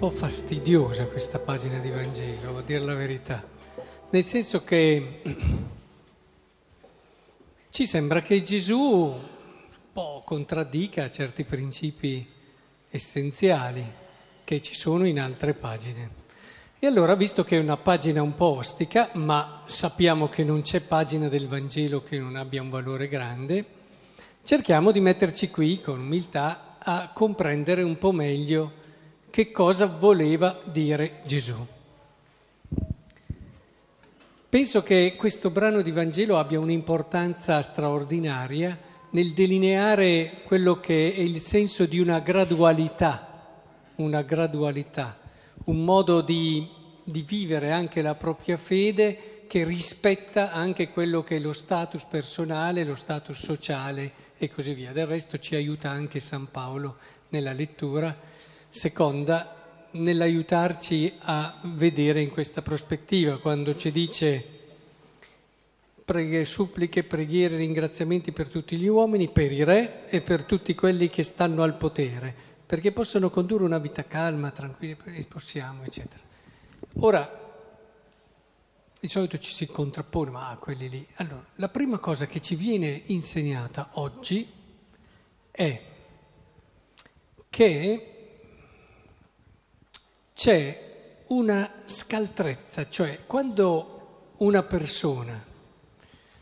po' fastidiosa questa pagina di Vangelo, a dire la verità, nel senso che ci sembra che Gesù un po' contraddica certi principi essenziali che ci sono in altre pagine. E allora, visto che è una pagina un po' ostica, ma sappiamo che non c'è pagina del Vangelo che non abbia un valore grande, cerchiamo di metterci qui con umiltà a comprendere un po' meglio che cosa voleva dire Gesù. Penso che questo brano di Vangelo abbia un'importanza straordinaria nel delineare quello che è il senso di una gradualità, una gradualità, un modo di, di vivere anche la propria fede che rispetta anche quello che è lo status personale, lo status sociale e così via. Del resto ci aiuta anche San Paolo nella lettura seconda nell'aiutarci a vedere in questa prospettiva, quando ci dice preghe, suppliche, preghiere, ringraziamenti per tutti gli uomini, per i re e per tutti quelli che stanno al potere, perché possono condurre una vita calma, tranquilla, possiamo, eccetera. Ora, di solito ci si contrappone, ma a quelli lì. Allora, la prima cosa che ci viene insegnata oggi è che c'è una scaltrezza, cioè quando una persona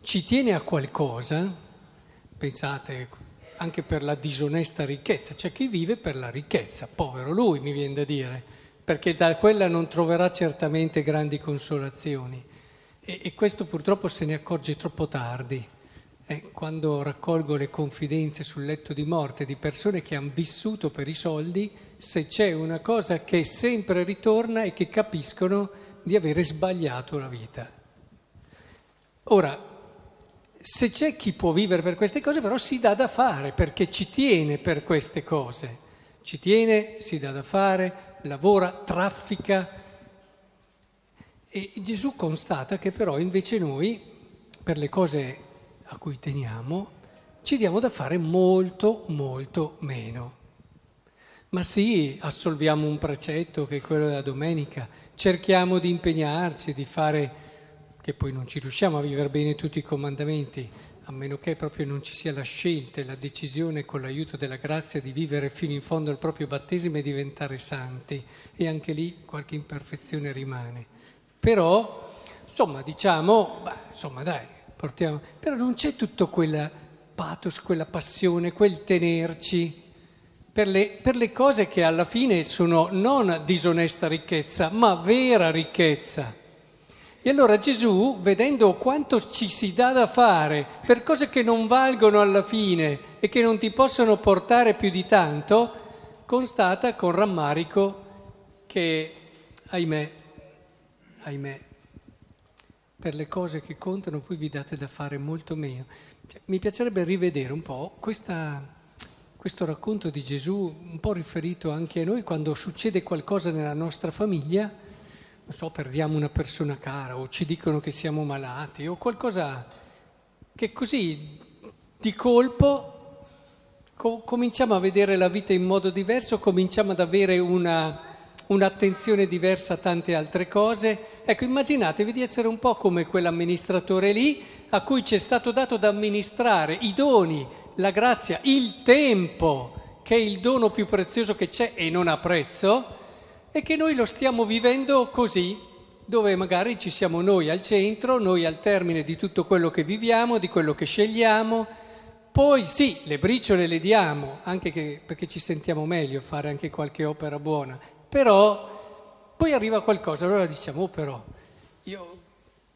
ci tiene a qualcosa, pensate anche per la disonesta ricchezza, c'è chi vive per la ricchezza, povero lui mi viene da dire, perché da quella non troverà certamente grandi consolazioni e, e questo purtroppo se ne accorge troppo tardi. Eh, quando raccolgo le confidenze sul letto di morte di persone che hanno vissuto per i soldi, se c'è una cosa che sempre ritorna è che capiscono di avere sbagliato la vita. Ora, se c'è chi può vivere per queste cose, però si dà da fare perché ci tiene per queste cose. Ci tiene, si dà da fare, lavora, traffica. E Gesù constata che però invece noi, per le cose a cui teniamo, ci diamo da fare molto, molto meno. Ma sì, assolviamo un precetto che è quello della domenica, cerchiamo di impegnarci, di fare, che poi non ci riusciamo a vivere bene tutti i comandamenti, a meno che proprio non ci sia la scelta e la decisione con l'aiuto della grazia di vivere fino in fondo il proprio battesimo e diventare santi. E anche lì qualche imperfezione rimane. Però, insomma, diciamo, beh, insomma dai, portiamo... Però non c'è tutto quel pathos, quella passione, quel tenerci per le, per le cose che alla fine sono non disonesta ricchezza, ma vera ricchezza. E allora Gesù, vedendo quanto ci si dà da fare per cose che non valgono alla fine e che non ti possono portare più di tanto, constata con rammarico che, ahimè, ahimè, per le cose che contano poi vi date da fare molto meno. Cioè, mi piacerebbe rivedere un po' questa, questo racconto di Gesù, un po' riferito anche a noi, quando succede qualcosa nella nostra famiglia, non so, perdiamo una persona cara o ci dicono che siamo malati o qualcosa che così di colpo co- cominciamo a vedere la vita in modo diverso, cominciamo ad avere una un'attenzione diversa a tante altre cose. Ecco, immaginatevi di essere un po' come quell'amministratore lì a cui ci è stato dato da amministrare i doni, la grazia, il tempo, che è il dono più prezioso che c'è e non ha prezzo, e che noi lo stiamo vivendo così, dove magari ci siamo noi al centro, noi al termine di tutto quello che viviamo, di quello che scegliamo. Poi sì, le briciole le diamo, anche che, perché ci sentiamo meglio fare anche qualche opera buona, però poi arriva qualcosa, allora diciamo, oh però, io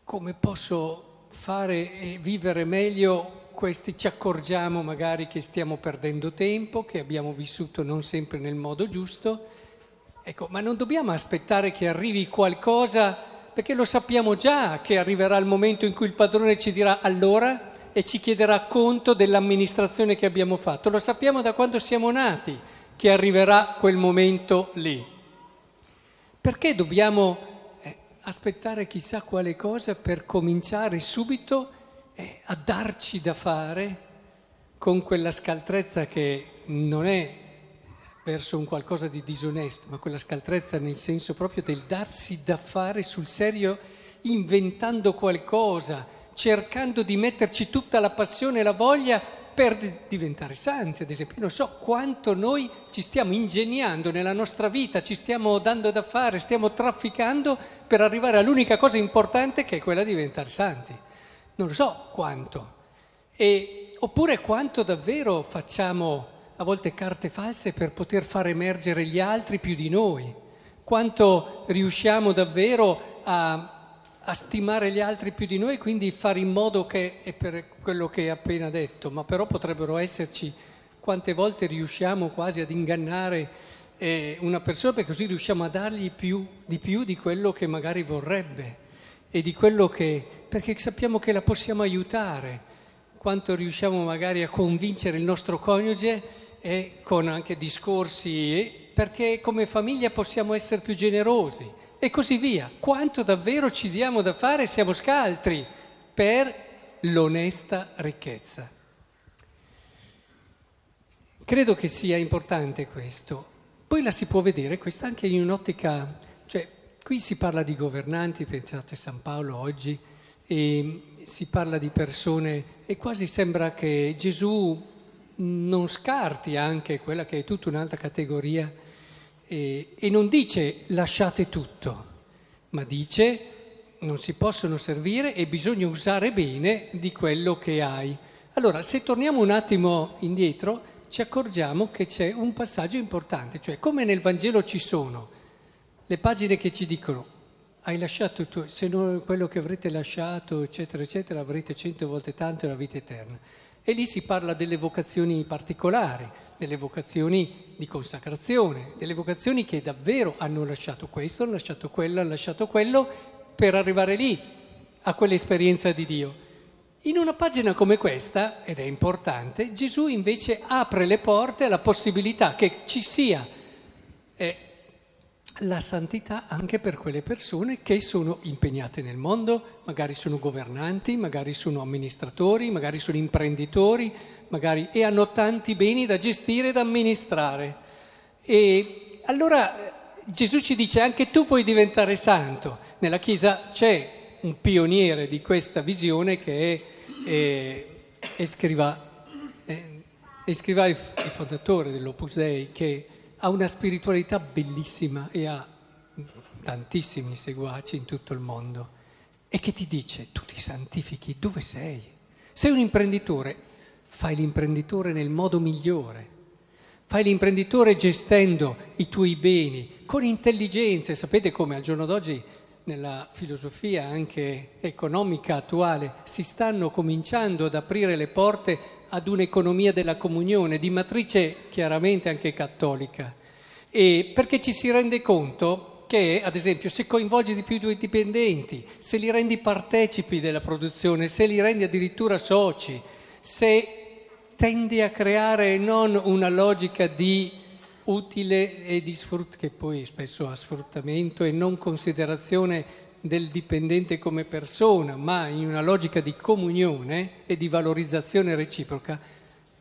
come posso fare e vivere meglio questi, ci accorgiamo magari che stiamo perdendo tempo, che abbiamo vissuto non sempre nel modo giusto, ecco, ma non dobbiamo aspettare che arrivi qualcosa, perché lo sappiamo già che arriverà il momento in cui il padrone ci dirà allora? e ci chiederà conto dell'amministrazione che abbiamo fatto, lo sappiamo da quando siamo nati che arriverà quel momento lì. Perché dobbiamo eh, aspettare chissà quale cosa per cominciare subito eh, a darci da fare con quella scaltrezza che non è verso un qualcosa di disonesto, ma quella scaltrezza nel senso proprio del darsi da fare sul serio, inventando qualcosa, cercando di metterci tutta la passione e la voglia per diventare santi, ad esempio. non so quanto noi ci stiamo ingegnando nella nostra vita, ci stiamo dando da fare, stiamo trafficando per arrivare all'unica cosa importante che è quella di diventare santi. Non so quanto. E, oppure quanto davvero facciamo a volte carte false per poter far emergere gli altri più di noi, quanto riusciamo davvero a, a stimare gli altri più di noi, quindi fare in modo che, è per quello che hai appena detto, ma però potrebbero esserci quante volte riusciamo quasi ad ingannare eh, una persona perché così riusciamo a dargli più, di più di quello che magari vorrebbe e di quello che, perché sappiamo che la possiamo aiutare, quanto riusciamo magari a convincere il nostro coniuge e con anche discorsi, perché come famiglia possiamo essere più generosi e così via. Quanto davvero ci diamo da fare, siamo scaltri per l'onesta ricchezza. Credo che sia importante questo. Poi la si può vedere, questa anche in un'ottica, cioè qui si parla di governanti, pensate San Paolo oggi, e si parla di persone e quasi sembra che Gesù non scarti anche quella che è tutta un'altra categoria e, e non dice lasciate tutto, ma dice non si possono servire e bisogna usare bene di quello che hai. Allora, se torniamo un attimo indietro, ci accorgiamo che c'è un passaggio importante, cioè come nel Vangelo ci sono le pagine che ci dicono hai lasciato tuo, se non quello che avrete lasciato, eccetera, eccetera, avrete cento volte tanto la vita eterna. E lì si parla delle vocazioni particolari, delle vocazioni di consacrazione, delle vocazioni che davvero hanno lasciato questo, hanno lasciato quello, hanno lasciato quello per arrivare lì, a quell'esperienza di Dio. In una pagina come questa, ed è importante, Gesù invece apre le porte alla possibilità che ci sia eh, la santità anche per quelle persone che sono impegnate nel mondo, magari sono governanti, magari sono amministratori, magari sono imprenditori, magari, e hanno tanti beni da gestire e da amministrare. E allora Gesù ci dice anche tu puoi diventare santo. Nella Chiesa c'è un pioniere di questa visione che è, è, è Scriva, è, è Scriva il, il fondatore dell'Opus Dei, che ha una spiritualità bellissima e ha tantissimi seguaci in tutto il mondo e che ti dice tu ti santifichi dove sei? Sei un imprenditore, fai l'imprenditore nel modo migliore. Fai l'imprenditore gestendo i tuoi beni con intelligenza. Sapete come al giorno d'oggi nella filosofia anche economica attuale si stanno cominciando ad aprire le porte ad un'economia della comunione, di matrice chiaramente anche cattolica, e perché ci si rende conto che, ad esempio, se coinvolgi di più i tuoi dipendenti, se li rendi partecipi della produzione, se li rendi addirittura soci, se tendi a creare non una logica di utile e di sfruttamento, che poi spesso ha sfruttamento e non considerazione del dipendente come persona, ma in una logica di comunione e di valorizzazione reciproca,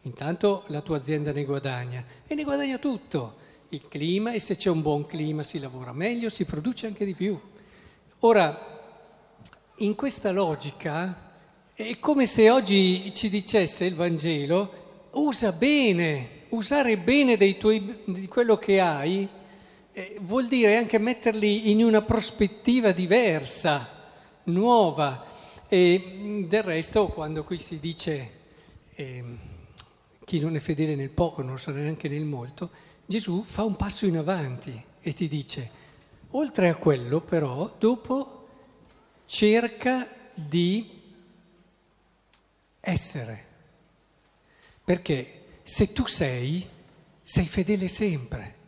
intanto la tua azienda ne guadagna e ne guadagna tutto, il clima e se c'è un buon clima si lavora meglio, si produce anche di più. Ora, in questa logica è come se oggi ci dicesse il Vangelo, usa bene, usare bene tuoi, di quello che hai eh, vuol dire anche metterli in una prospettiva diversa, nuova. E del resto, quando qui si dice eh, chi non è fedele nel poco non sarà neanche nel molto, Gesù fa un passo in avanti e ti dice, oltre a quello però, dopo cerca di essere. Perché se tu sei, sei fedele sempre.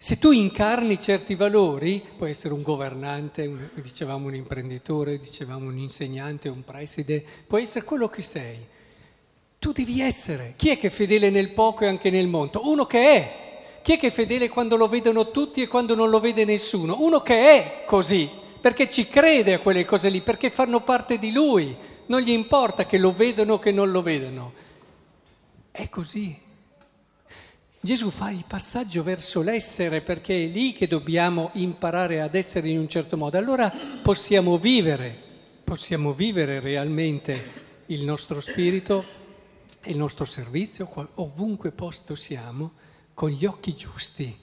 Se tu incarni certi valori, puoi essere un governante, un, dicevamo un imprenditore, dicevamo un insegnante, un preside, puoi essere quello che sei. Tu devi essere. Chi è che è fedele nel poco e anche nel molto? Uno che è. Chi è che è fedele quando lo vedono tutti e quando non lo vede nessuno? Uno che è così, perché ci crede a quelle cose lì, perché fanno parte di lui. Non gli importa che lo vedano o che non lo vedano. È così. Gesù fa il passaggio verso l'essere perché è lì che dobbiamo imparare ad essere in un certo modo. Allora possiamo vivere, possiamo vivere realmente il nostro spirito e il nostro servizio ovunque posto siamo con gli occhi giusti.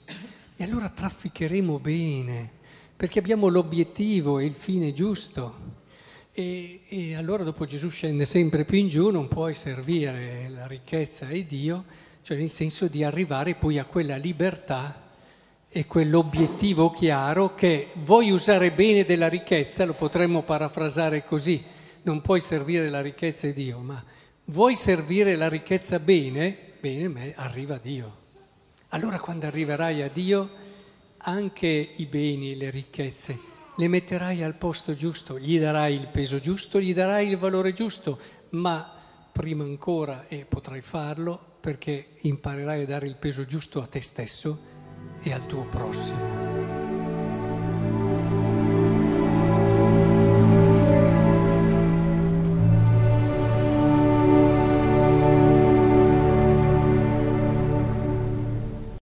E allora trafficheremo bene perché abbiamo l'obiettivo e il fine giusto. E, e allora dopo Gesù scende sempre più in giù, non puoi servire la ricchezza e Dio cioè nel senso di arrivare poi a quella libertà e quell'obiettivo chiaro che vuoi usare bene della ricchezza, lo potremmo parafrasare così, non puoi servire la ricchezza e Dio, ma vuoi servire la ricchezza bene, bene, arriva Dio. Allora quando arriverai a Dio, anche i beni le ricchezze le metterai al posto giusto, gli darai il peso giusto, gli darai il valore giusto, ma prima ancora, e potrai farlo, perché imparerai a dare il peso giusto a te stesso e al tuo prossimo.